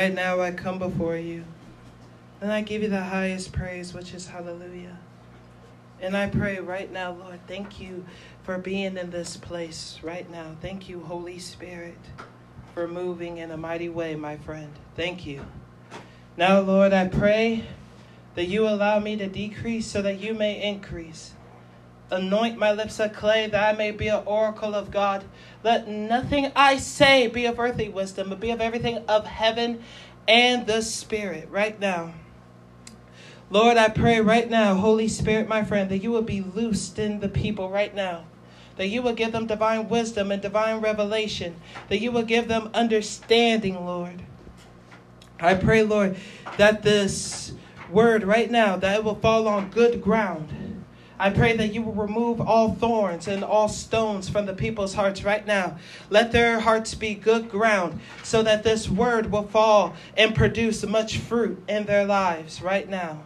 Right now I come before you and I give you the highest praise, which is hallelujah. And I pray right now, Lord, thank you for being in this place right now. Thank you, Holy Spirit, for moving in a mighty way, my friend. Thank you. Now, Lord, I pray that you allow me to decrease so that you may increase. Anoint my lips of clay that I may be an oracle of God. Let nothing I say be of earthly wisdom, but be of everything of heaven and the Spirit right now. Lord, I pray right now, Holy Spirit, my friend, that you will be loosed in the people right now. That you will give them divine wisdom and divine revelation. That you will give them understanding, Lord. I pray, Lord, that this word right now, that it will fall on good ground I pray that you will remove all thorns and all stones from the people's hearts right now. Let their hearts be good ground so that this word will fall and produce much fruit in their lives right now.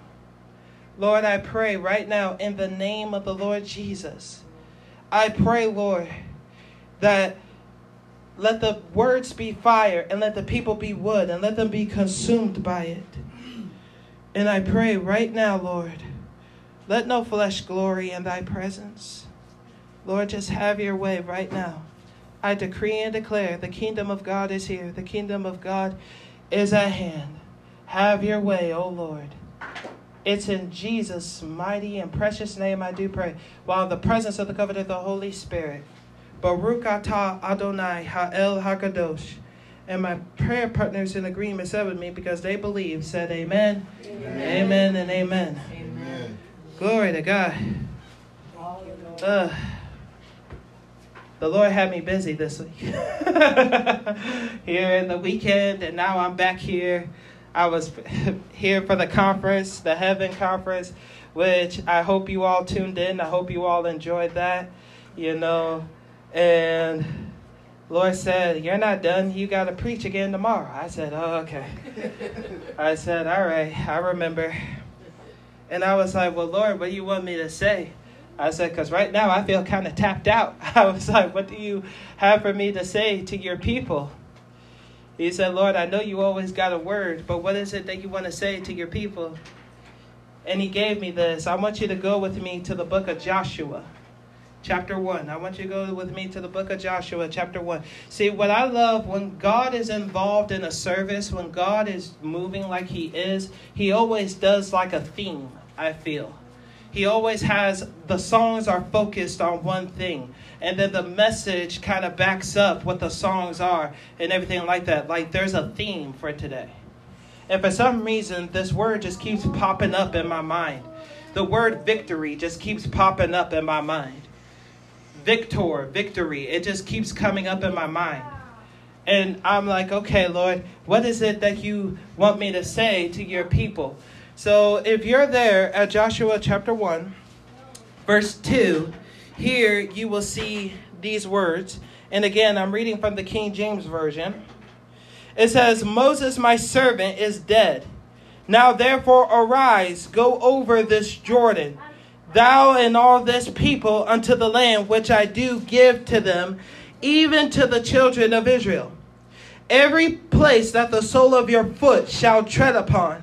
Lord, I pray right now in the name of the Lord Jesus. I pray, Lord, that let the words be fire and let the people be wood and let them be consumed by it. And I pray right now, Lord let no flesh glory in thy presence. Lord, just have your way right now. I decree and declare the kingdom of God is here. The kingdom of God is at hand. Have your way, O Lord. It's in Jesus' mighty and precious name I do pray. While the presence of the covenant of the Holy Spirit. Baruch atah Adonai Ha'el HaKadosh. And my prayer partners in agreement said with me because they believe said amen, amen, amen and amen. Glory to God. Uh, the Lord had me busy this week. here in the weekend, and now I'm back here. I was here for the conference, the Heaven Conference, which I hope you all tuned in. I hope you all enjoyed that, you know. And Lord said, You're not done. You got to preach again tomorrow. I said, Oh, okay. I said, All right, I remember. And I was like, Well, Lord, what do you want me to say? I said, Because right now I feel kind of tapped out. I was like, What do you have for me to say to your people? He said, Lord, I know you always got a word, but what is it that you want to say to your people? And he gave me this. I want you to go with me to the book of Joshua chapter 1. I want you to go with me to the book of Joshua, chapter 1. See, what I love when God is involved in a service, when God is moving like He is, He always does like a theme, I feel. He always has the songs are focused on one thing. And then the message kind of backs up what the songs are and everything like that. Like there's a theme for today. And for some reason, this word just keeps popping up in my mind. The word victory just keeps popping up in my mind victor, victory. It just keeps coming up in my mind. And I'm like, okay, Lord, what is it that you want me to say to your people? So if you're there at Joshua chapter 1, verse 2, here you will see these words. And again, I'm reading from the King James Version. It says, Moses, my servant, is dead. Now therefore arise, go over this Jordan thou and all this people unto the land which I do give to them, even to the children of Israel. Every place that the sole of your foot shall tread upon,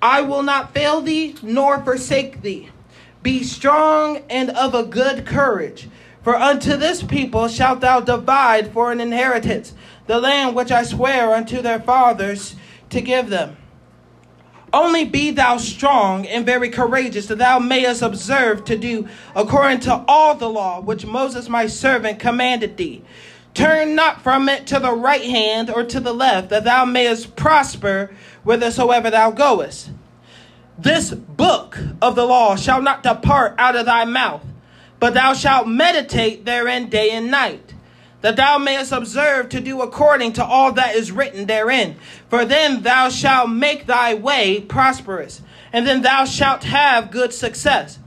I will not fail thee nor forsake thee. Be strong and of a good courage, for unto this people shalt thou divide for an inheritance the land which I swear unto their fathers to give them. Only be thou strong and very courageous, that thou mayest observe to do according to all the law which Moses my servant commanded thee. Turn not from it to the right hand or to the left, that thou mayest prosper whithersoever thou goest. This book of the law shall not depart out of thy mouth, but thou shalt meditate therein day and night that thou mayest observe to do according to all that is written therein. For then thou shalt make thy way prosperous, and then thou shalt have good success.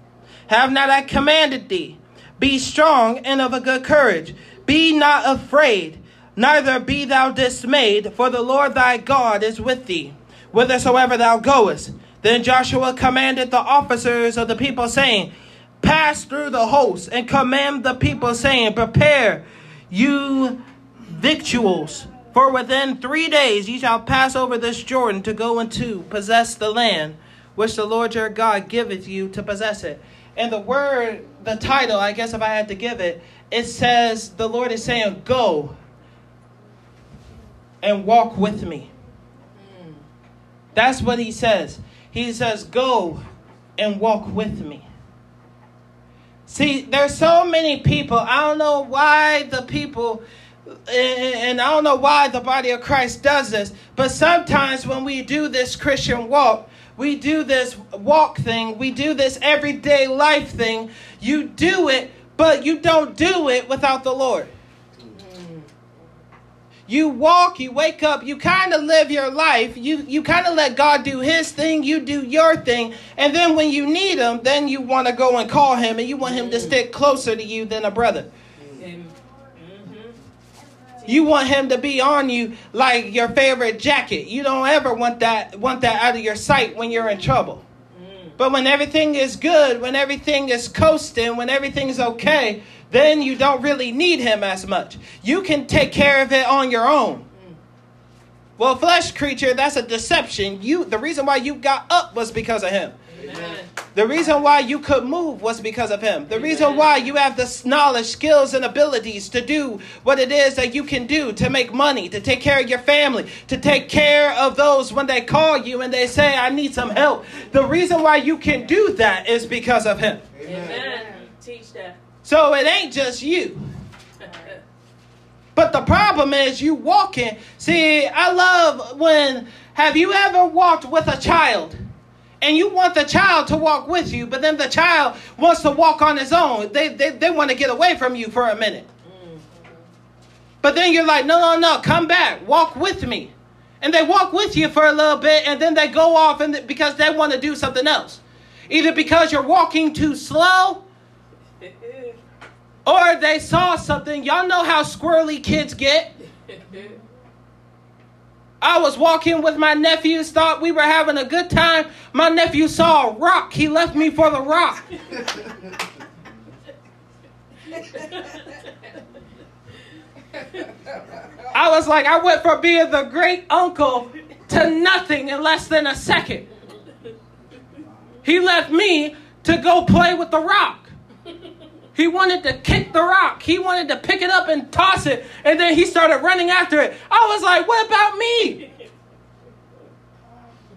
Have not I commanded thee? Be strong and of a good courage. Be not afraid, neither be thou dismayed, for the Lord thy God is with thee, whithersoever thou goest. Then Joshua commanded the officers of the people, saying, Pass through the host, and command the people, saying, Prepare you victuals. For within three days ye shall pass over this Jordan to go into possess the land which the Lord your God giveth you to possess it. And the word, the title, I guess if I had to give it, it says the Lord is saying, Go and walk with me. That's what he says. He says, Go and walk with me. See, there's so many people. I don't know why the people, and I don't know why the body of Christ does this, but sometimes when we do this Christian walk, we do this walk thing, we do this everyday life thing, you do it, but you don't do it without the Lord. You walk, you wake up, you kind of live your life. You you kind of let God do his thing, you do your thing. And then when you need him, then you want to go and call him and you want him to mm. stick closer to you than a brother. You want him to be on you like your favorite jacket. You don't ever want that want that out of your sight when you're in trouble. But when everything is good, when everything is coasting, when everything is okay, then you don't really need him as much. You can take care of it on your own. Well, flesh creature, that's a deception. You the reason why you got up was because of him. Amen. The reason why you could move was because of him. The Amen. reason why you have the knowledge, skills, and abilities to do what it is that you can do to make money, to take care of your family, to take care of those when they call you and they say, I need some help. The reason why you can do that is because of him. Amen. Teach that. So it ain't just you. But the problem is you walking. See, I love when have you ever walked with a child? And you want the child to walk with you, but then the child wants to walk on his own. They, they, they want to get away from you for a minute. But then you're like, no, no, no, come back, walk with me. And they walk with you for a little bit, and then they go off and because they want to do something else. Either because you're walking too slow or they saw something. Y'all know how squirrely kids get. I was walking with my nephews, thought we were having a good time. My nephew saw a rock. He left me for the rock. I was like, I went from being the great uncle to nothing in less than a second. He left me to go play with the rock. He wanted to kick the rock. He wanted to pick it up and toss it. And then he started running after it. I was like, what about me?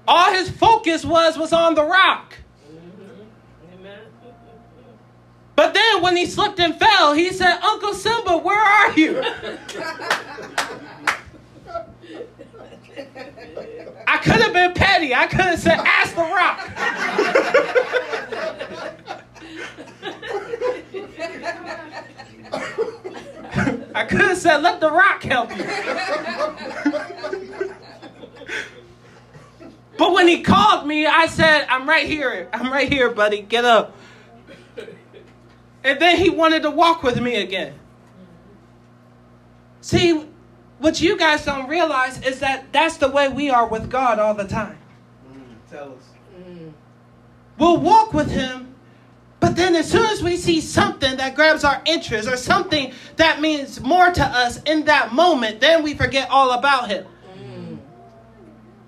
All his focus was was on the rock. But then when he slipped and fell, he said, Uncle Simba, where are you? I could have been petty. I could have said, ask the rock. I could have said, let the rock help you. but when he called me, I said, I'm right here. I'm right here, buddy. Get up. And then he wanted to walk with me again. See, what you guys don't realize is that that's the way we are with God all the time. Mm, tell us. Mm. We'll walk with Him but then, as soon as we see something that grabs our interest or something that means more to us in that moment, then we forget all about Him.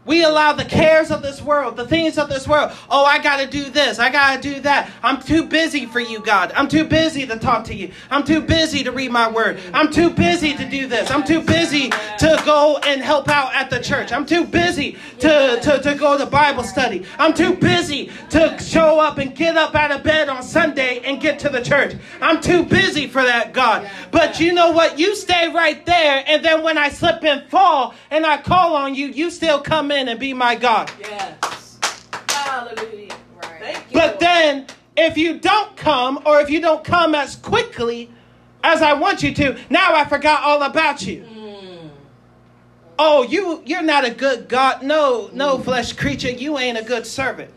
We allow the cares of this world, the things of this world. Oh, I got to do this. I got to do that. I'm too busy for you, God. I'm too busy to talk to you. I'm too busy to read my word. I'm too busy to do this. I'm too busy to go and help out at the church. I'm too busy to, to, to go to Bible study. I'm too busy to show up and get up out of bed on Sunday and get to the church. I'm too busy for that, God. But you know what? You stay right there. And then when I slip and fall and I call on you, you still come in in and be my God. Yes. Hallelujah. Right. Thank you. But then, if you don't come, or if you don't come as quickly as I want you to. Now I forgot all about you. Mm. Oh, you you're not a good God. No, no flesh creature, you ain't a good servant.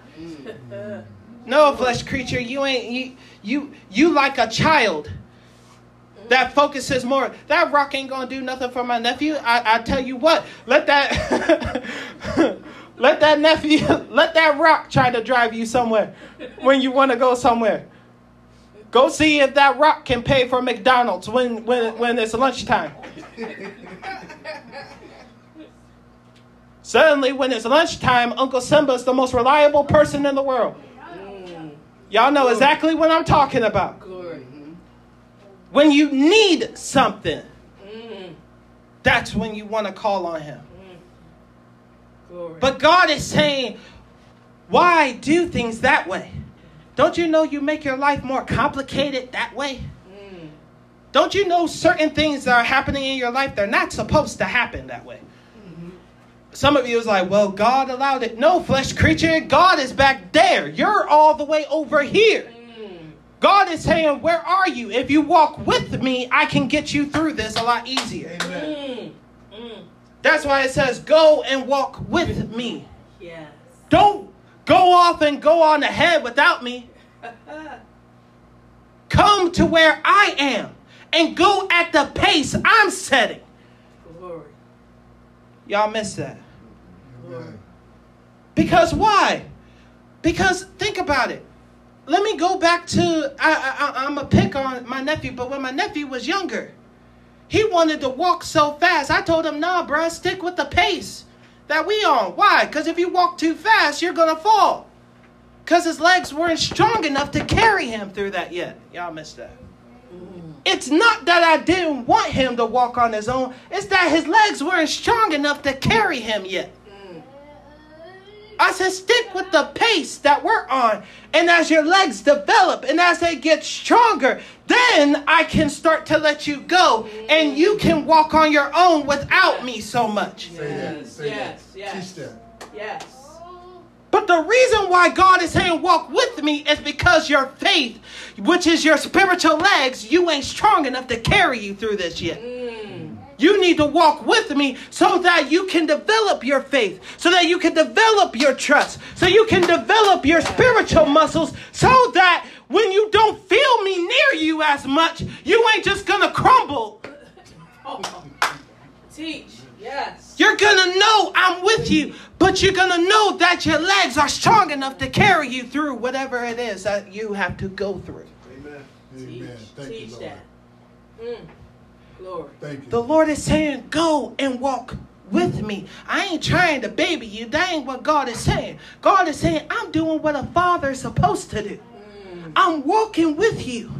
No flesh creature, you ain't you you you like a child that focuses more. That rock ain't gonna do nothing for my nephew. I, I tell you what, let that let that nephew let that rock try to drive you somewhere when you want to go somewhere. Go see if that rock can pay for McDonald's when when when it's lunchtime. Suddenly, when it's lunchtime, Uncle Simba's the most reliable person in the world. Y'all know exactly what I'm talking about. When you need something, Mm. that's when you want to call on Him. Glory. But God is saying, why do things that way? Don't you know you make your life more complicated that way? Mm. Don't you know certain things that are happening in your life, they're not supposed to happen that way? Some of you is like, well, God allowed it. No, flesh creature, God is back there. You're all the way over here. God is saying, where are you? If you walk with me, I can get you through this a lot easier. Amen. Mm. Mm. That's why it says, go and walk with me. Yes. Don't go off and go on ahead without me. Come to where I am and go at the pace I'm setting. Glory. Y'all missed that. Amen. Because why? Because think about it. Let me go back to I, I, I'm a pick on my nephew, but when my nephew was younger, he wanted to walk so fast. I told him, "Nah, bruh, stick with the pace that we on. Why? Because if you walk too fast, you're gonna fall. Because his legs weren't strong enough to carry him through that yet. Y'all missed that. It's not that I didn't want him to walk on his own. It's that his legs weren't strong enough to carry him yet. Mm. I said, stick with the pace that we're on. And as your legs develop and as they get stronger, then I can start to let you go and you can walk on your own without me so much. Say that. Yes, yes, yes. Yes. But the reason why God is saying walk with me is because your faith, which is your spiritual legs, you ain't strong enough to carry you through this yet. You need to walk with me so that you can develop your faith, so that you can develop your trust, so you can develop your spiritual muscles, so that when you don't feel me near you as much, you ain't just gonna crumble. Teach. Yes. You're gonna know I'm with you, but you're gonna know that your legs are strong enough to carry you through whatever it is that you have to go through. Amen. Teach. Amen. Thank Teach you, Lord. that. Mm. Glory. Thank you. The Lord is saying, Go and walk with me. I ain't trying to baby you. That ain't what God is saying. God is saying, I'm doing what a father is supposed to do. Mm. I'm walking with you.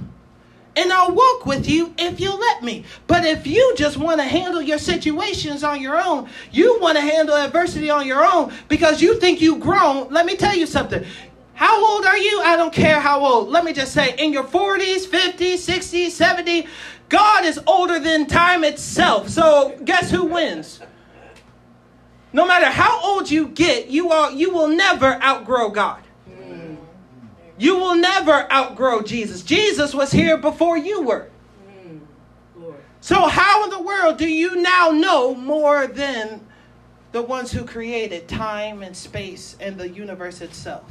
And I'll walk with you if you let me. But if you just want to handle your situations on your own, you want to handle adversity on your own because you think you've grown, let me tell you something. How old are you? I don't care how old. Let me just say, in your 40s, 50s, 60s, 70s, God is older than time itself. So guess who wins? No matter how old you get, you are you will never outgrow God. You will never outgrow Jesus. Jesus was here before you were. So how in the world do you now know more than the ones who created time and space and the universe itself?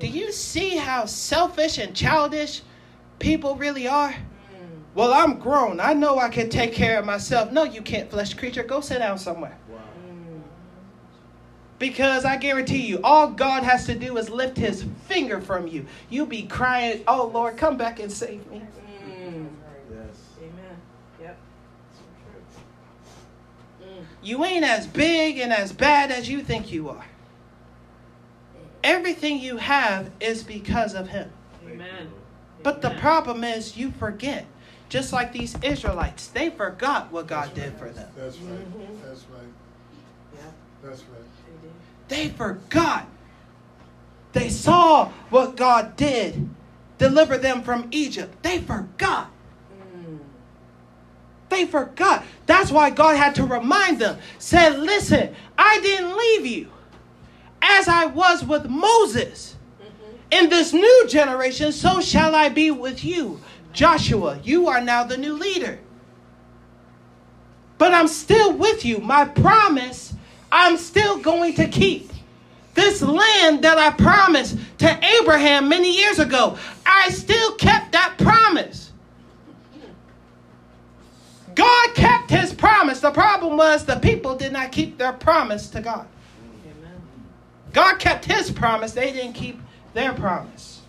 Do you see how selfish and childish people really are? Well, I'm grown. I know I can take care of myself. No, you can't, flesh creature. Go sit down somewhere. Because I guarantee you, all God has to do is lift his finger from you. You'll be crying, Oh Lord, come back and save me. Mm. Yes. Amen. Yep. Mm. You ain't as big and as bad as you think you are. Everything you have is because of him. Amen. But the problem is you forget. Just like these Israelites, they forgot what God did for them. That's right. Mhm. That's right. Yeah, That's right. they forgot. They saw what God did deliver them from Egypt. They forgot. Mm. They forgot. That's why God had to remind them. Said, listen, I didn't leave you as I was with Moses. Mhm. In this new generation, so shall I be with you. Joshua, you are now the new leader. But I'm still with you. My promise, I'm still going to keep. This land that I promised to Abraham many years ago, I still kept that promise. God kept his promise. The problem was the people did not keep their promise to God. God kept his promise, they didn't keep their promise.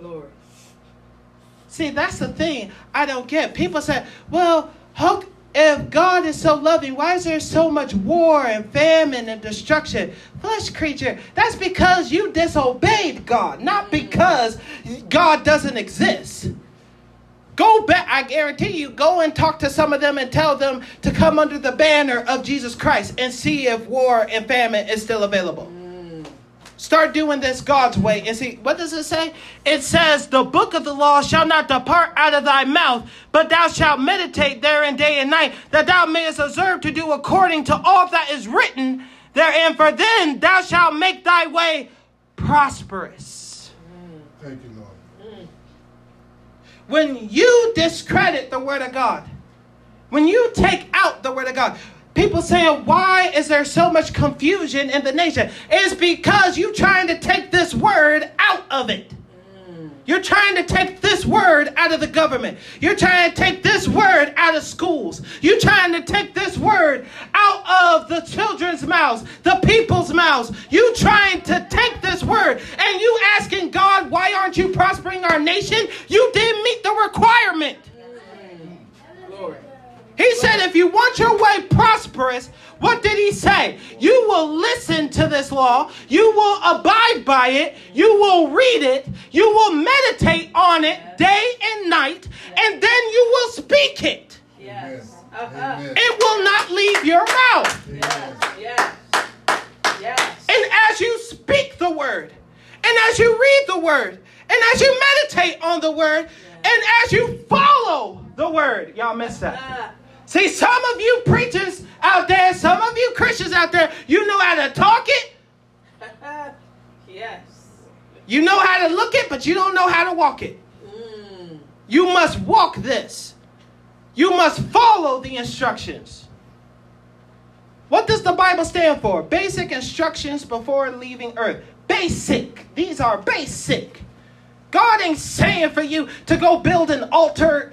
Glory. See, that's the thing I don't get. People say, well, how, if God is so loving, why is there so much war and famine and destruction? Flesh creature, that's because you disobeyed God, not mm. because God doesn't exist. Go back, I guarantee you, go and talk to some of them and tell them to come under the banner of Jesus Christ and see if war and famine is still available. Mm. Start doing this God's way. And see, what does it say? It says, The book of the law shall not depart out of thy mouth, but thou shalt meditate therein day and night, that thou mayest observe to do according to all that is written therein. For then thou shalt make thy way prosperous. Thank you, Lord. When you discredit the word of God, when you take out the word of God, people saying, why is there so much confusion in the nation? It's because you're trying to take this word out of it. You're trying to take this word out of the government. You're trying to take this word out of schools. You're trying to take this word out of the children's mouths, the people's mouths. You trying to take this word and you asking God, why aren't you prospering our nation? You didn't meet the requirement. Glory. He said, if you want your way prosperous, what did he say? You will listen to this law, you will abide by it, you will read it, you will meditate on it day and night, and then you will speak it. Yes. Uh-huh. It will not leave your mouth. Yes. Yes. Yes. And as you speak the word, and as you read the word, and as you meditate on the word, and as you follow the word, y'all missed that. See, some of you preachers out there, some of you Christians out there, you know how to talk it, yes. you know how to look it, but you don't know how to walk it. Mm. You must walk this. You must follow the instructions. What does the Bible stand for? Basic instructions before leaving earth. Basic. These are basic. God ain't saying for you to go build an altar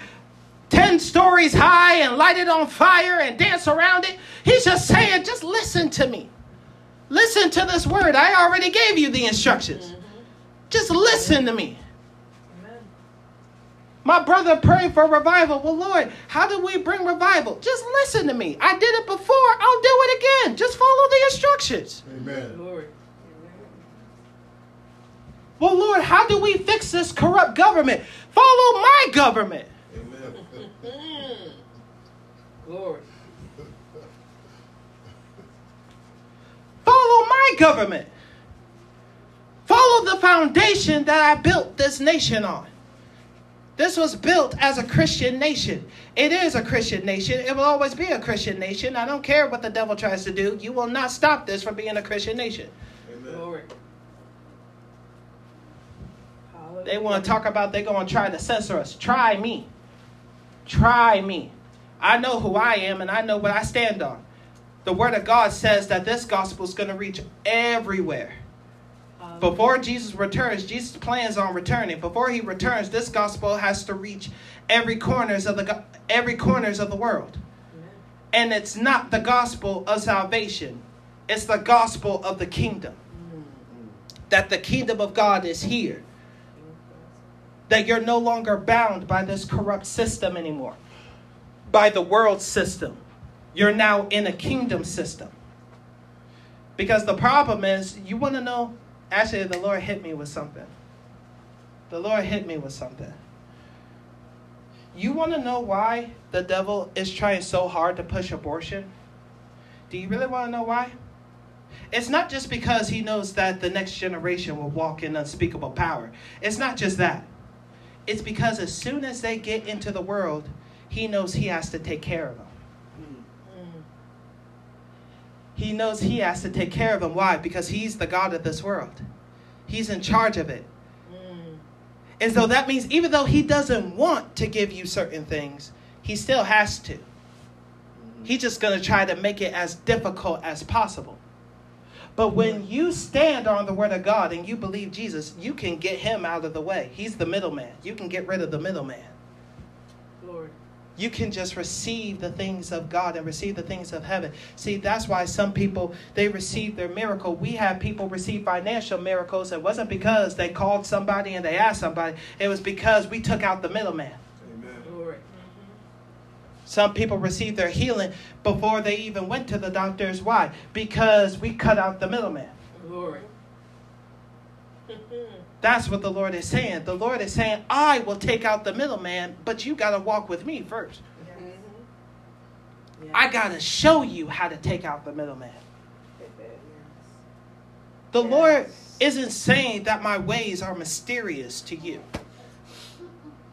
10 stories high and light it on fire and dance around it. He's just saying, just listen to me. Listen to this word. I already gave you the instructions. Mm-hmm. Just listen to me. Amen. My brother prayed for revival. Well, Lord, how do we bring revival? Just listen to me. I did it before. I'll do it again. Just follow the instructions. Amen. Glory. Well, Lord, how do we fix this corrupt government? Follow my government. Amen. Mm. Glory. Follow my government. Follow the foundation that I built this nation on. This was built as a Christian nation. It is a Christian nation. It will always be a Christian nation. I don't care what the devil tries to do. You will not stop this from being a Christian nation. Glory. They want to talk about they're going to try to censor us. Try me. Try me. I know who I am and I know what I stand on. The Word of God says that this gospel is going to reach everywhere. Before Jesus returns, Jesus plans on returning. Before he returns, this gospel has to reach every corners of the every corners of the world. Amen. And it's not the gospel of salvation. It's the gospel of the kingdom. Mm. That the kingdom of God is here. That you're no longer bound by this corrupt system anymore. By the world system. You're now in a kingdom system. Because the problem is, you want to know? Actually, the Lord hit me with something. The Lord hit me with something. You want to know why the devil is trying so hard to push abortion? Do you really want to know why? It's not just because he knows that the next generation will walk in unspeakable power. It's not just that. It's because as soon as they get into the world, he knows he has to take care of them. Mm. He knows he has to take care of them. Why? Because he's the God of this world. He's in charge of it. Mm. And so that means even though he doesn't want to give you certain things, he still has to. He's just going to try to make it as difficult as possible. But when you stand on the word of God and you believe Jesus, you can get him out of the way. He's the middleman. You can get rid of the middleman. Lord. You can just receive the things of God and receive the things of heaven. See, that's why some people they receive their miracle. We have people receive financial miracles. It wasn't because they called somebody and they asked somebody. It was because we took out the middleman. Amen. Glory. Some people receive their healing before they even went to the doctors. Why? Because we cut out the middleman. Glory. That's what the Lord is saying. The Lord is saying, I will take out the middleman, but you got to walk with me first. Yeah. I got to show you how to take out the middleman. The Yes. Lord isn't saying that my ways are mysterious to you.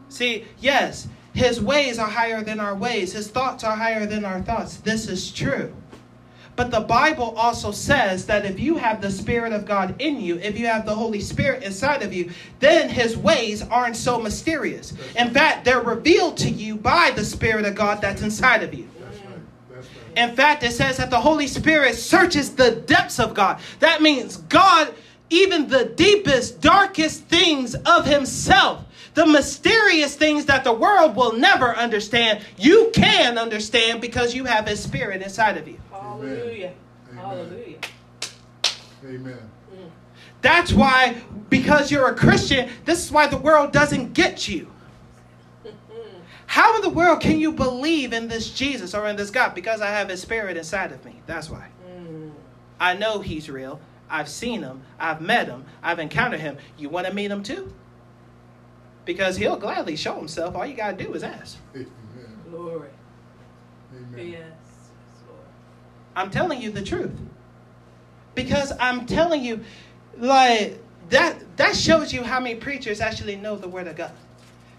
See, yes, His ways are higher than our ways, His thoughts are higher than our thoughts. This is true. But the Bible also says that if you have the Spirit of God in you, if you have the Holy Spirit inside of you, then His ways aren't so mysterious. In fact, they're revealed to you by the Spirit of God that's inside of you. That's right. That's right. In fact, it says that the Holy Spirit searches the depths of God. That means God, even the deepest, darkest things of Himself, the mysterious things that the world will never understand, you can understand because you have His Spirit inside of you. Hallelujah. Amen. Hallelujah. Amen. That's why, because you're a Christian, this is why the world doesn't get you. How in the world can you believe in this Jesus or in this God? Because I have His Spirit inside of me. That's why. Mm. I know he's real. I've seen him. I've met him. I've encountered him. You want to meet him too? Because he'll gladly show himself. All you got to do is ask. Amen. Glory. Amen. Yes. Lord. I'm telling you the truth. Because I'm telling you, like, that, that shows you how many preachers actually know the Word of God.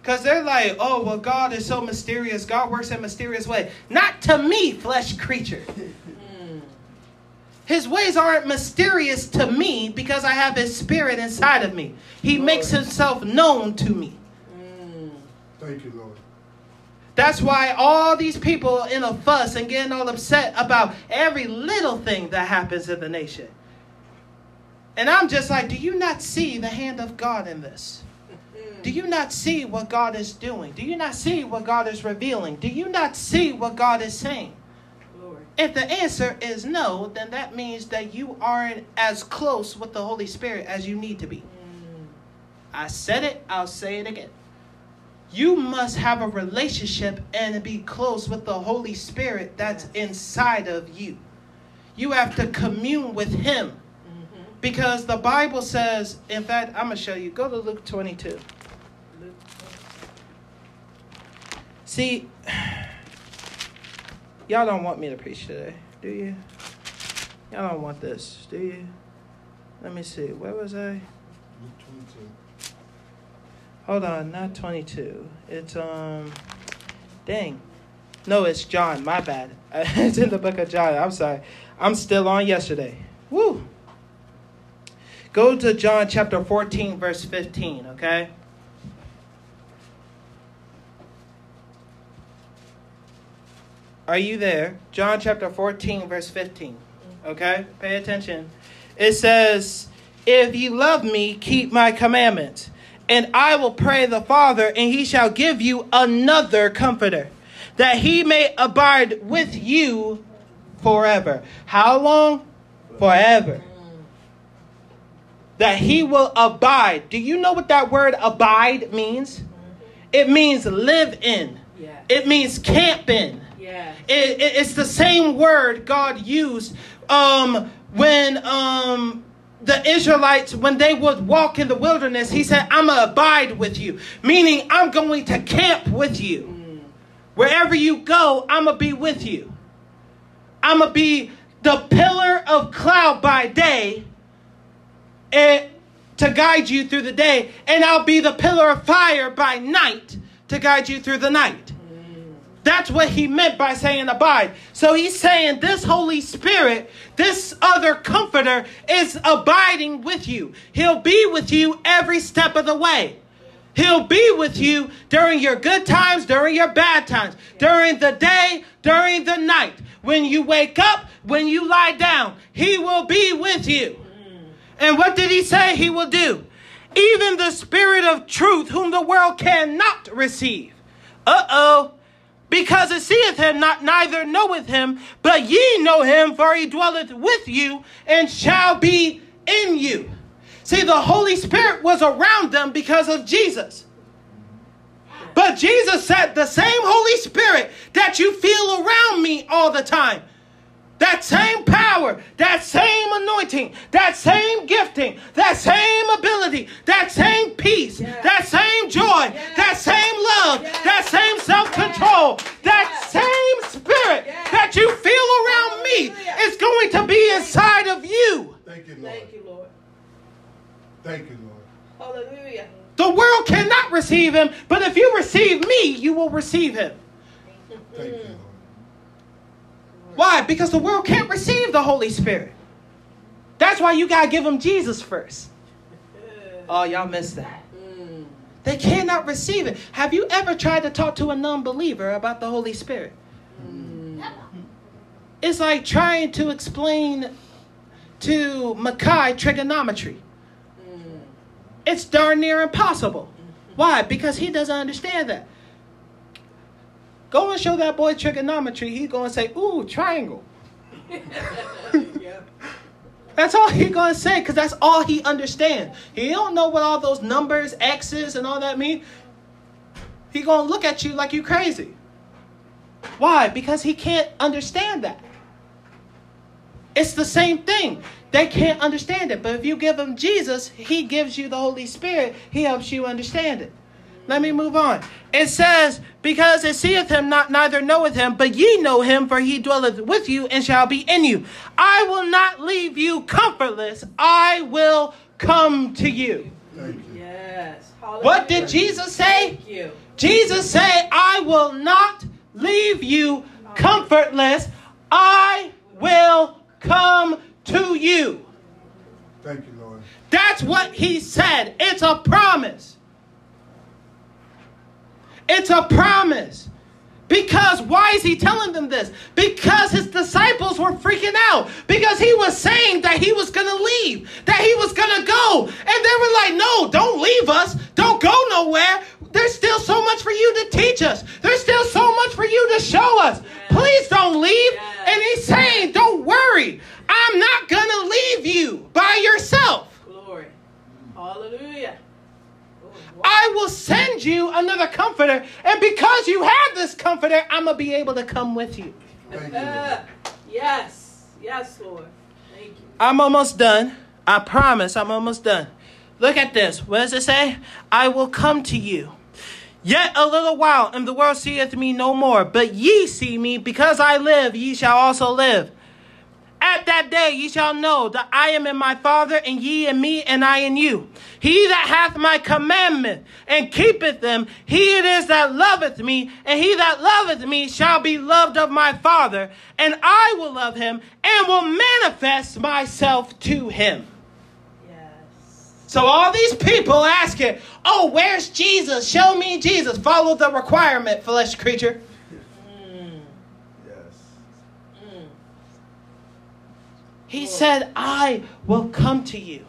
Because they're like, oh, well, God is so mysterious. God works in a mysterious way. Not to me, flesh creature. His ways aren't mysterious to me because I have His Spirit inside of me. He Lord. makes Himself known to me. Mm. Thank you, Lord. That's why all these people are in a fuss and getting all upset about every little thing that happens in the nation. And I'm just like, do you not see the hand of God in this? Do you not see what God is doing? Do you not see what God is revealing? Do you not see what God is saying? If the answer is no, then that means that you aren't as close with the Holy Spirit as you need to be. Mm. I said it, I'll say it again. You must have a relationship and be close with the Holy Spirit that's inside of you. You have to commune with Him Mm-hmm. because the Bible says, in fact, I'm going to show you. Go to Luke 22. Luke. See, y'all don't want me to preach today, do you? Y'all don't want this, do you? Let me see. Where was I? 22. Hold on, not 22. It's, um, dang. No, it's John. My bad. it's in the book of John. I'm sorry. I'm still on yesterday. Woo. Go to John chapter 14, verse 15, okay? Are you there? John chapter 14, verse 15. Okay? Pay attention. It says, If you love me, keep my commandments. And I will pray the Father, and he shall give you another comforter, that he may abide with you forever. How long? Forever. That he will abide. Do you know what that word abide means? It means live in, Yeah. it means camp in. Yeah. It, it- it's the same word God used um, when um, the Israelites, when they would walk in the wilderness, He said, I'm going to abide with you, meaning I'm going to camp with you. Mm. Wherever you go, I'm going to be with you. I'm going to be the pillar of cloud by day and to guide you through the day, and I'll be the pillar of fire by night to guide you through the night. That's what he meant by saying abide. So he's saying this Holy Spirit, this other comforter, is abiding with you. He'll be with you every step of the way. He'll be with you during your good times, during your bad times, during the day, during the night. When you wake up, when you lie down, He will be with you. And what did He say He will do? Even the Spirit of truth, whom the world cannot receive. Uh oh. Because it seeth him not, neither knoweth him, but ye know him, for he dwelleth with you and shall be in you. See, the Holy Spirit was around them because of Jesus. But Jesus said, the same Holy Spirit that you feel around me all the time, that same power, that same anointing, that same gifting, that same ability, that same peace, Yes. that same joy, Yes. that same love, Yes. that same self control, that Yes. same spirit Yes. that you feel around me is going to be inside of you. Thank you, Lord. Thank you, Lord. Thank you, Lord. Hallelujah. The world cannot receive him, but if you receive me, you will receive him. Thank you, Lord. Why? Because the world can't receive the Holy Spirit. That's why you got to give them Jesus first. Oh, y'all missed that. They cannot receive it. Have you ever tried to talk to a non believer about the Holy Spirit? It's like trying to explain to Mackay trigonometry. It's darn near impossible. Why? Because he doesn't understand that. Go and show that boy trigonometry. He going to say, Ooh, triangle. That's all he gonna say, because that's all he understands. He don't know what all those numbers, X's, and all that mean. He gonna look at you like you crazy. Why? Because he can't understand that. It's the same thing. They can't understand it. But if you give them Jesus, he gives you the Holy Spirit. He helps you understand it. Let me move on. It says, Because it seeth him not, neither knoweth him, but ye know him, for he dwelleth with you and shall be in you. I will not leave you comfortless. I will come to you. Thank you. Yes. Hallelujah. What did Jesus say? Thank you. Jesus said, I will not leave you comfortless. I will come to you. Thank you, Lord. That's what he said. It's a promise. It's a promise. Because why is he telling them this? Because his disciples were freaking out. Because he was saying that he was going to leave, that he was going to go. And they were like, no, don't leave us. Don't go nowhere. There's still so much for you to teach us. There's still so much for you to show us. Please don't leave. And he's saying, don't worry. I'm not going to leave you by yourself. Glory. Hallelujah. Wow. I will send you another comforter. And because you have this comforter, I'm going to be able to come with you. Thank you, Lord. Uh, yes. Yes, Lord. Thank you. I'm almost done. I promise I'm almost done. Look at this. What does it say? I will come to you. Yet a little while, and the world seeth me no more. But ye see me, because I live, ye shall also live. At that day ye shall know that I am in my Father, and ye in me, and I in you. He that hath my commandment and keepeth them, he it is that loveth me, and he that loveth me shall be loved of my Father, and I will love him, and will manifest myself to him. Yes. So all these people asking, "Oh, where's Jesus? Show me Jesus." Follow the requirement, flesh creature. Mm. Yes. Mm. He said, I will come to you.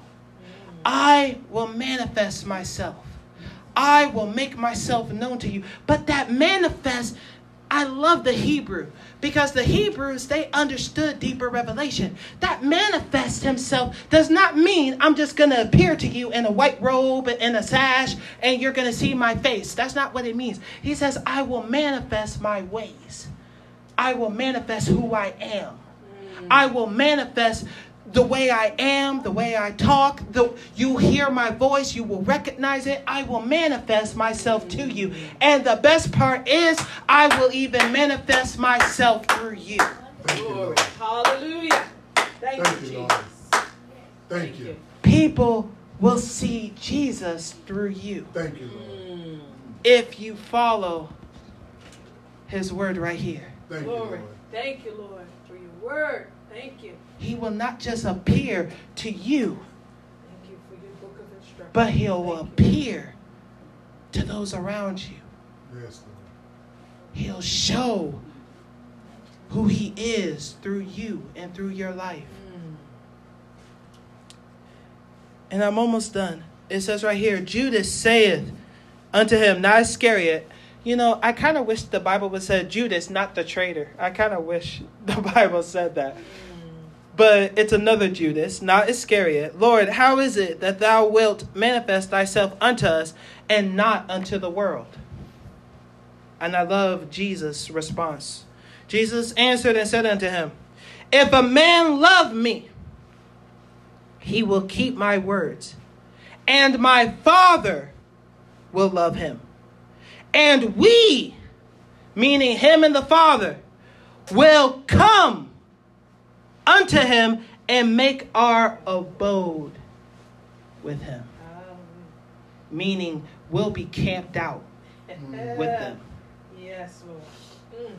I will manifest myself. I will make myself known to you. But that manifest, I love the Hebrew because the Hebrews, they understood deeper revelation. That manifest himself does not mean I'm just going to appear to you in a white robe and a sash and you're going to see my face. That's not what it means. He says, I will manifest my ways. I will manifest who I am. I will manifest the way I am, the way I talk. The, you hear my voice, you will recognize it. I will manifest myself to you. And the best part is, I will even manifest myself through you. Glory. Hallelujah. Thank, Thank you, you, Jesus. Lord. Thank you. People will see Jesus through you Thank you, Lord. Mm. if you follow his word right here. Thank you, Lord. Thank you, Lord, for your word. Thank you. He will not just appear to you, Thank you for your book of instruction. but he'll Thank you. appear to those around you. Yes, Lord. He'll show who He is through you and through your life. Mm. And I'm almost done. It says right here Judas saith unto him, not Iscariot. You know, I kind of wish the Bible would say Judas, not the traitor. I kind of wish the Bible said that. But it's another Judas, not Iscariot. Lord, how is it that thou wilt manifest thyself unto us and not unto the world? And I love Jesus' response. Jesus answered and said unto him, If a man love me, he will keep my words, and my Father will love him. And we, meaning him and the Father, will come unto him and make our abode with him. Hallelujah. Meaning, we'll be camped out with them. Yes, Lord. Mm.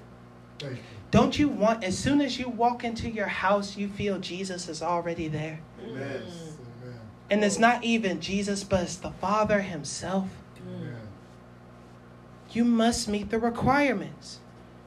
You. Don't you want, as soon as you walk into your house, you feel Jesus is already there? Amen. Amen. And it's not even Jesus, but it's the Father Himself. You must meet the requirements.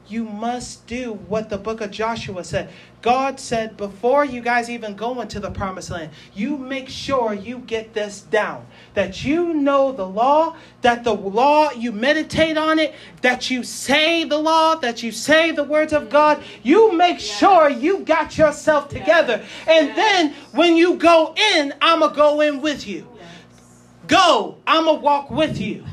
You must do what the book of Joshua said. God said, before you guys even go into the promised land, you make sure you get this down. That you know the law, that the law, you meditate on it, that you say the law, that you say the words of God. You make sure you got yourself together. And then when you go in, I'm going to go in with you. Yes. Go, I'm going to walk with you.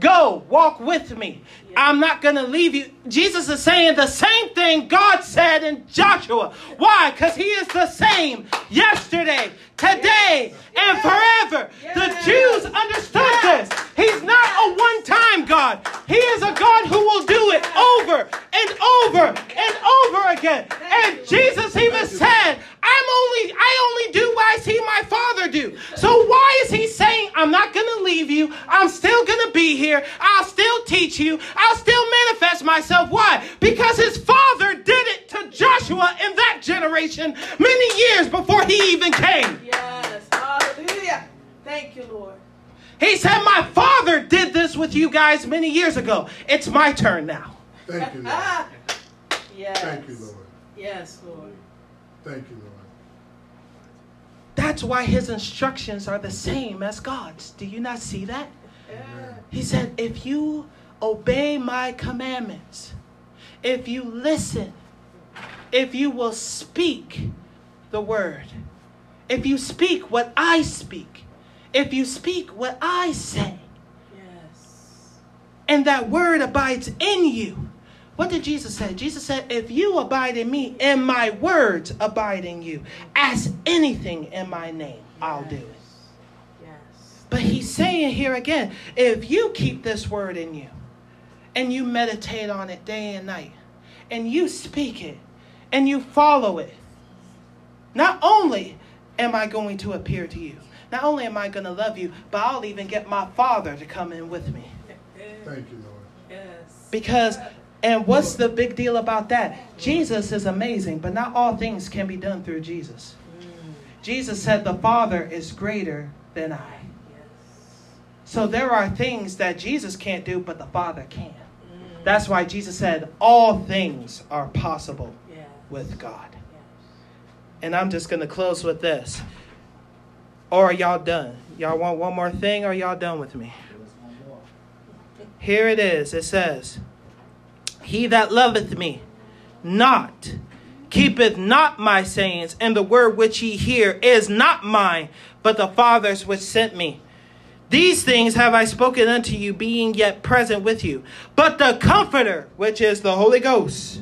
Go, walk with me. I'm not going to leave you. Jesus is saying the same thing God said in Joshua. Why? Because He is the same yesterday, today, and forever. The Jews understood this. He's not a one time God, He is a God who will do it over and over and over again. And Jesus even said, I'm only, I only do what I see my Father do. So why is He saying, I'm not going to leave you? I'm still going to be here. I'll still teach you. I'll still manifest myself. Why? Because his father did it to Joshua in that generation many years before he even came. Yes. Hallelujah. Thank you, Lord. He said, My father did this with you guys many years ago. It's my turn now. Thank you, Lord. Ah. Yes. Thank you, Lord. Yes, Lord. Thank you, Lord. That's why his instructions are the same as God's. Do you not see that? Yeah. He said, If you obey my commandments, if you listen, if you will speak the word, if you speak what I speak, if you speak what I say, Yes. and that word abides in you. What did Jesus say? Jesus said, If you abide in me and my words abide in you, ask anything in my name, I'll do it. Yes. But he's saying here again, if you keep this word in you and you meditate on it day and night and you speak it and you follow it, not only am I going to appear to you, not only am I going to love you, but I'll even get my father to come in with me. Thank you, Lord. Yes. Because, and what's the big deal about that? Jesus is amazing, but not all things can be done through Jesus. Mm. Jesus said, The Father is greater than I. Yes. So there are things that Jesus can't do, but the Father can. That's why Jesus said, All things are possible Yes. with God. Yes. And I'm just going to close with this. Or are y'all done? Y'all want one more thing, or y'all done with me? Here it is. It says, He that loveth me not keepeth not my sayings, and the word which ye hear is not mine, but the Father's which sent me. These things have I spoken unto you, being yet present with you. But the Comforter, which is the Holy Ghost,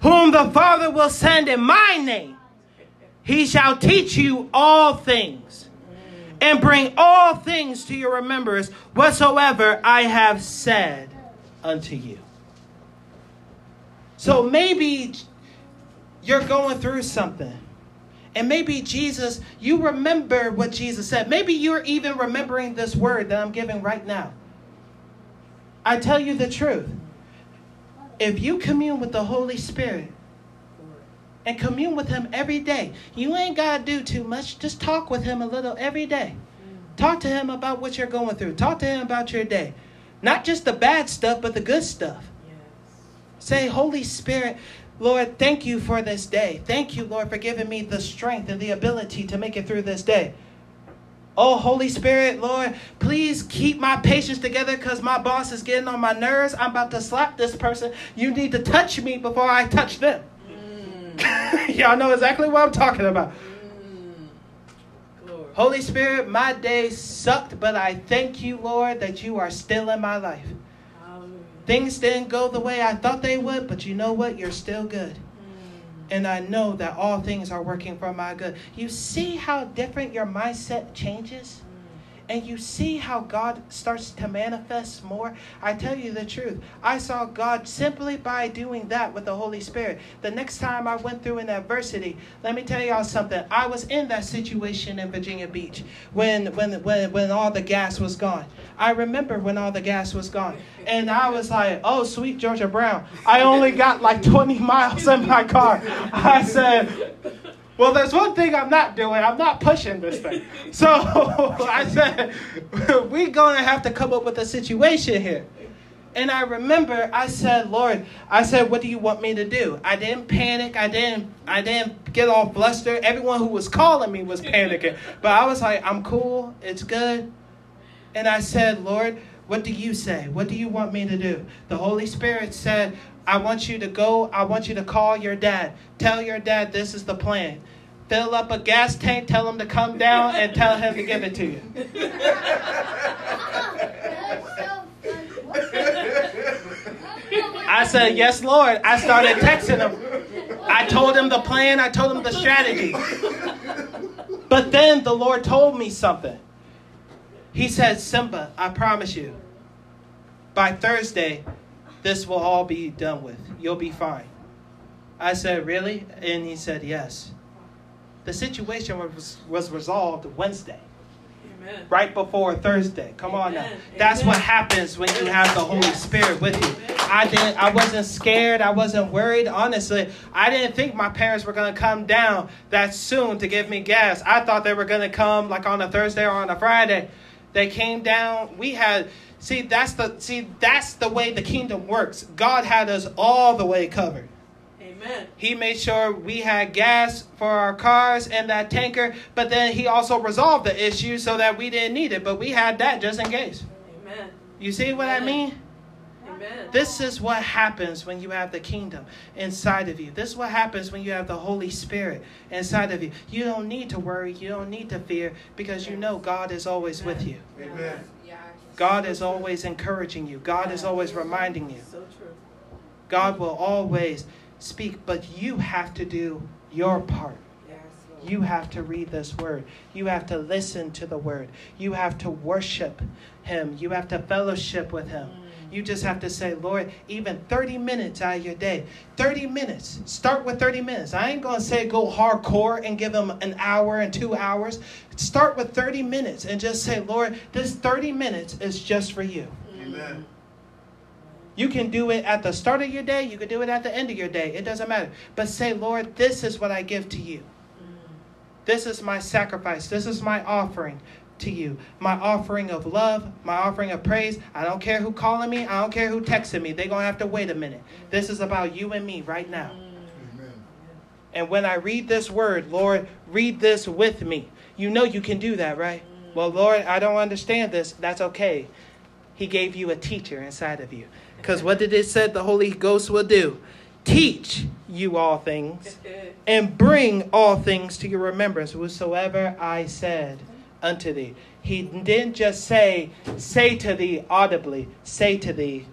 whom the Father will send in my name, he shall teach you all things and bring all things to your remembrance whatsoever I have said unto you. So maybe you're going through something. And maybe Jesus, you remember what Jesus said. Maybe you're even remembering this word that I'm giving right now. I tell you the truth. If you commune with the Holy Spirit and commune with Him every day, you ain't got to do too much. Just talk with Him a little every day. Talk to him about what you're going through. Talk to him about your day. Not just the bad stuff, but the good stuff. Yes. Say, Holy Spirit, Lord, thank you for this day. Thank you, Lord, for giving me the strength and the ability to make it through this day. Oh, Holy Spirit, Lord, please keep my patience together because my boss is getting on my nerves. I'm about to slap this person. You need to touch me before I touch them. Mm. Y'all know exactly what I'm talking about. Mm. Holy Spirit, my day sucked, but I thank you, Lord, that you are still in my life. Things didn't go the way I thought they would, but you know what? You're still good. Mm. And I know that all things are working for my good. You see how different your mindset changes? And you see how God starts to manifest more, I tell you the truth. I saw God simply by doing that with the Holy Spirit. The next time I went through an adversity, let me tell y'all something. I was in that situation in Virginia Beach when when when when all the gas was gone. I remember when all the gas was gone. And I was like, oh, sweet Georgia Brown. I only got like 20 miles in my car. I said, well, there's one thing I'm not doing. I'm not pushing this thing. So I said, we're going to have to come up with a situation here. And I remember I said, Lord, I said, what do you want me to do? I didn't panic. I didn't I didn't get all flustered. Everyone who was calling me was panicking. But I was like, I'm cool. It's good. And I said, Lord, what do you say? What do you want me to do? The Holy Spirit said, I want you to go. I want you to call your dad. Tell your dad this is the plan. Fill up a gas tank, tell him to come down, and tell him to give it to you. I said, Yes, Lord. I started texting him. I told him the plan, I told him the strategy. But then the Lord told me something. He said, Simba, I promise you, by Thursday, this will all be done with. You'll be fine. I said, Really? And he said, Yes. The situation was, was resolved Wednesday, Amen. right before Thursday. Come on now. Amen. That's what happens when you have the Holy Spirit with you. I didn't I wasn't scared, I wasn't worried. Honestly, I didn't think my parents were gonna come down that soon to give me gas. I thought they were gonna come like on a Thursday or on a Friday. They came down. We had see that's the see that's the way the kingdom works. God had us all the way covered. Amen. He made sure we had gas for our cars and that tanker, but then he also resolved the issue so that we didn't need it, but we had that just in case. Amen. You see what I mean? Amen. This is what happens when you have the kingdom inside of you. This is what happens when you have the Holy Spirit inside of you. You don't need to worry, you don't need to fear because you know God is always with you. Amen. God is always encouraging you. God is always reminding you. So true. God will always speak, but you have to do your part. Yes, You have to read this word. You have to listen to the word. You have to worship him. You have to fellowship with him. You just have to say, Lord, even 30 minutes out of your day. 30 minutes. Start with 30 minutes. I ain't going to say go hardcore and give them an hour and two hours. Start with 30 minutes and just say, Lord, this 30 minutes is just for you. Amen. You can do it at the start of your day, you can do it at the end of your day. It doesn't matter. But say, Lord, this is what I give to you. This is my sacrifice. This is my offering to you. My offering of love, my offering of praise. I don't care who calling me. I don't care who texting me. They're going to have to wait a minute. This is about you and me right now. Amen. And when I read this word, Lord, read this with me. You know you can do that, right? Well, Lord, I don't understand this. That's okay. He gave you a teacher inside of you. Because what did it said the Holy Ghost will do? Teach you all things and bring all things to your remembrance whatsoever I said unto thee. He didn't just say, say to thee audibly, say to thee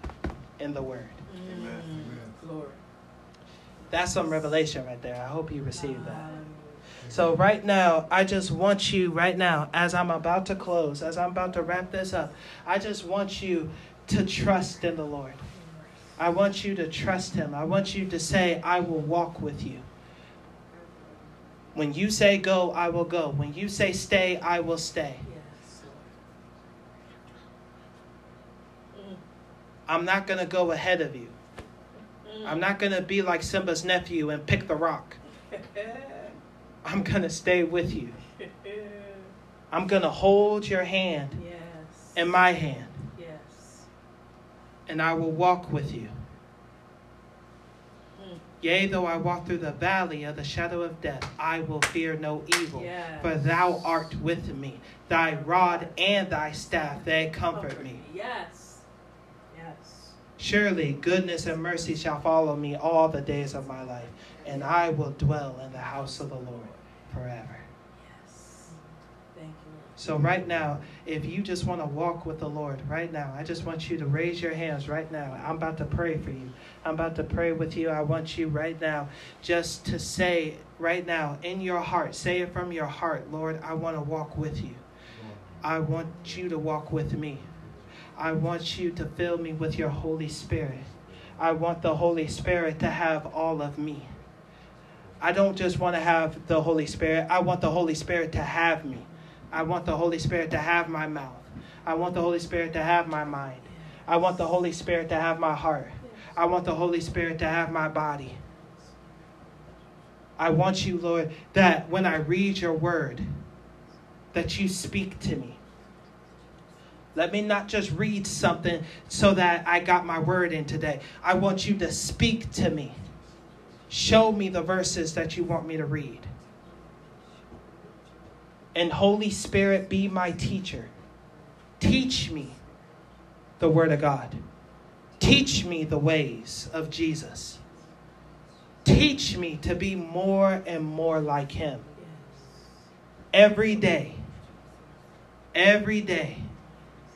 in the word. Amen. That's some revelation right there. I hope you received that. So, right now, I just want you, right now, as I'm about to close, as I'm about to wrap this up, I just want you to trust in the Lord. I want you to trust Him. I want you to say, I will walk with you. When you say go, I will go. When you say stay, I will stay. I'm not going to go ahead of you. I'm not going to be like Simba's nephew and pick the rock. I'm going to stay with you. I'm going to hold your hand Yes. in my hand, Yes. and I will walk with you. Yea, though I walk through the valley of the shadow of death, I will fear no evil. Yes. For thou art with me. Thy rod and thy staff, they comfort me. Yes. Yes. Surely goodness and mercy shall follow me all the days of my life, and I will dwell in the house of the Lord forever. Yes. Thank you, Lord. So, right now, if you just want to walk with the Lord right now, I just want you to raise your hands right now. I'm about to pray for you. I'm about to pray with you. I want you right now just to say, right now, in your heart, say it from your heart, Lord, I want to walk with you. I want you to walk with me. I want you to fill me with your Holy Spirit. I want the Holy Spirit to have all of me. I don't just want to have the Holy Spirit, I want the Holy Spirit to have me. I want the Holy Spirit to have my mouth. I want the Holy Spirit to have my mind. I want the Holy Spirit to have my heart. I want the Holy Spirit to have my body. I want you, Lord, that when I read your word, that you speak to me. Let me not just read something so that I got my word in today. I want you to speak to me. Show me the verses that you want me to read. And Holy Spirit, be my teacher. Teach me the Word of God. Teach me the ways of Jesus. Teach me to be more and more like Him. Every day, every day,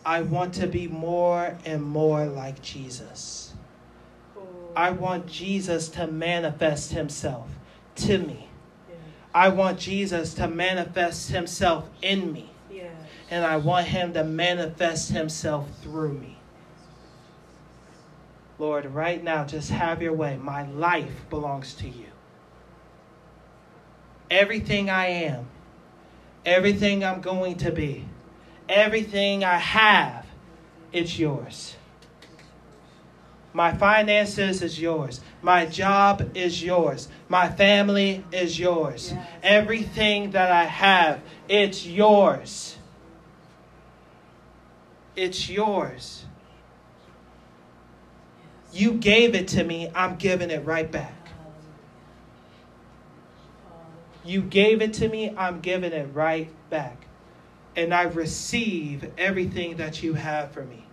I want to be more and more like Jesus. I want Jesus to manifest Himself to me. I want Jesus to manifest Himself in me. Yes. And I want Him to manifest Himself through me. Lord, right now, just have your way. My life belongs to you. Everything I am, everything I'm going to be, everything I have, it's yours. My finances is yours. My job is yours. My family is yours. Yes. Everything that I have, it's yours. It's yours. You gave it to me, I'm giving it right back. You gave it to me, I'm giving it right back. And I receive everything that you have for me.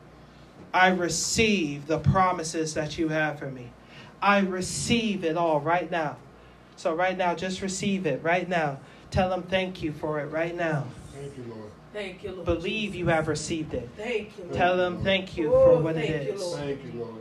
I receive the promises that you have for me. I receive it all right now. So, right now, just receive it right now. Tell him thank you for it right now. Thank you, Lord. Thank you, Lord. Believe you have received it. Thank you, Lord. Tell him thank you for Oh, what it thank you. Lord. Thank you, Lord.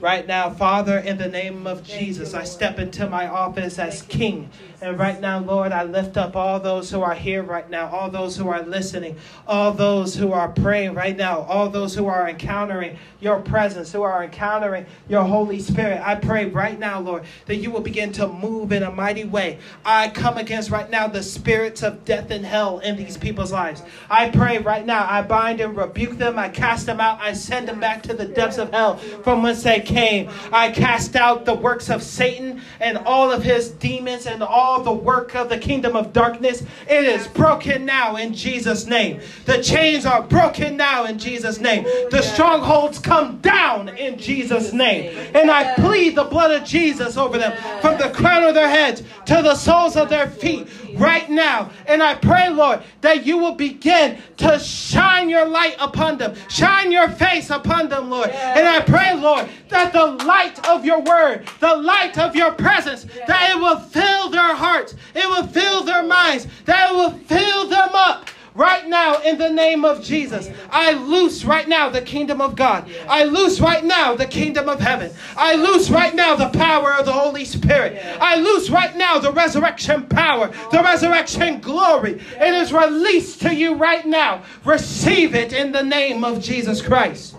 Right now, Father, in the name of Thank you, Jesus, I step into my office as Thank King. And right now, Lord, I lift up all those who are here right now, all those who are listening, all those who are praying right now, all those who are encountering your presence, who are encountering your Holy Spirit. I pray right now, Lord, that you will begin to move in a mighty way. I come against right now the spirits of death and hell in these people's lives. I pray right now, I bind and rebuke them, I cast them out, I send them back to the depths of hell from whence they came. I cast out the works of Satan and all of his demons and all the work of the kingdom of darkness. It is broken now in Jesus' name. The chains are broken now in Jesus' name. The strongholds come down in Jesus' name. And I plead the blood of Jesus over them from the crown of their heads to the soles of their feet right now. And I pray, Lord, that you will begin to shine your light upon them, shine your face upon them, Lord. And I pray, Lord, that the light of your word, the light of your presence, that it will fill their hearts, it will fill their minds, that it will fill them up. Right now, in the name of Jesus, I loose right now the kingdom of God. I loose right now the kingdom of heaven. I loose right now the power of the Holy Spirit. I loose right now the resurrection power, the resurrection glory. It is released to you right now. Receive it in the name of Jesus Christ.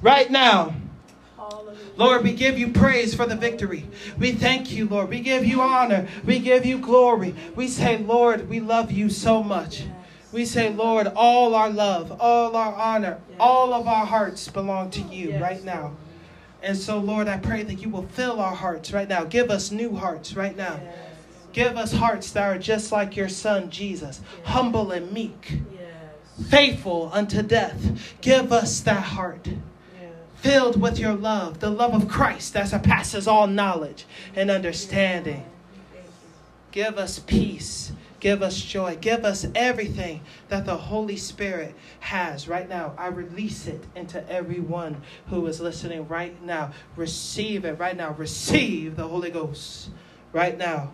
Right now. Lord, we give you praise for the victory. We thank you, Lord. We give you honor. We give you glory. We say, Lord, we love you so much. We say, Lord, all our love, all our honor, all of our hearts belong to you right now. And so, Lord, I pray that you will fill our hearts right now. Give us new hearts right now. Give us hearts that are just like your son, Jesus, humble and meek. Faithful unto death. Give us that heart. Filled with your love, the love of Christ that surpasses all knowledge and understanding. Give us peace. Give us joy. Give us everything that the Holy Spirit has right now. I release it into everyone who is listening right now. Receive it right now. Receive the Holy Ghost right now.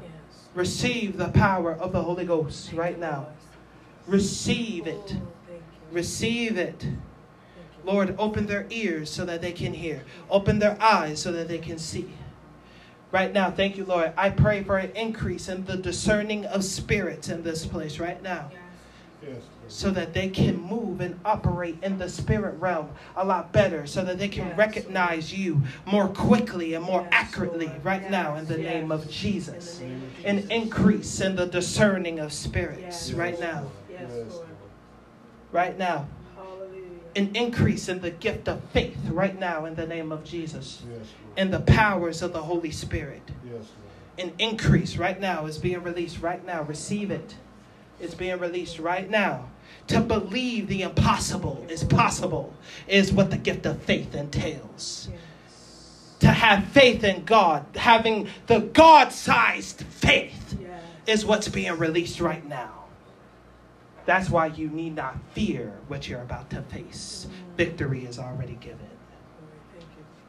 Receive the power of the Holy Ghost right now. Receive it. Receive it. Thank you. Lord, open their ears so that they can hear. Open their eyes so that they can see. Right now, thank you, Lord. I pray for an increase in the discerning of spirits in this place right now Yes. Yes, so that they can move and operate in the spirit realm a lot better, so that they can Yes. recognize you more quickly and more Yes, accurately Lord. right now in the Yes. name of In Jesus. the name of An increase in the discerning of spirits Yes. right now. Yes, Yes, Lord. Lord. Right now. Hallelujah. An increase in the gift of faith right now in the name of Jesus. Yes, And the powers of the Holy Spirit. Yes, An increase right now is being released right now. Receive it. It's being released right now. To believe the impossible is possible is what the gift of faith entails. Yes. To have faith in God, having the God sized faith, Yes. is what's being released right now. That's why you need not fear what you're about to face. Victory is already given.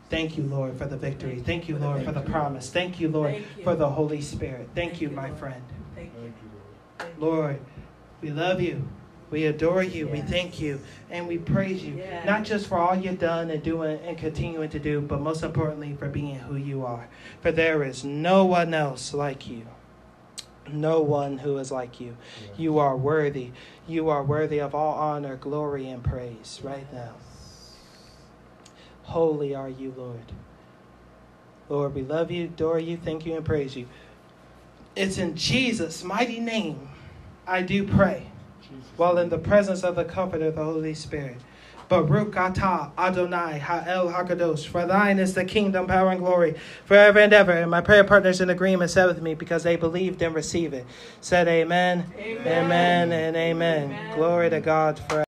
Thank you. Lord, for the victory. Thank you, Lord, for the promise. Thank you, Lord, for the Holy Spirit. Thank you, my friend. Thank you. Lord. Thank you. Lord, we love you. We adore you. We thank you. And we praise you. Yes. Not just for all you've done and doing and continuing to do, but most importantly for being who you are. For there is no one else like you. No one who is like you. Yes. You are worthy. You are worthy of all honor, glory, and praise right now. Holy are you, Lord. Lord, we love you, adore you, thank you, and praise you. It's in Jesus' mighty name I do pray, Jesus. while in the presence of the Comforter, the Holy Spirit. Baruch atah Adonai Ha'el Hakadosh. For thine is the kingdom, power, and glory forever and ever. And my prayer partners in agreement said with me because they believed and received it. Said amen, Amen. amen, and amen. Amen. Glory to God forever.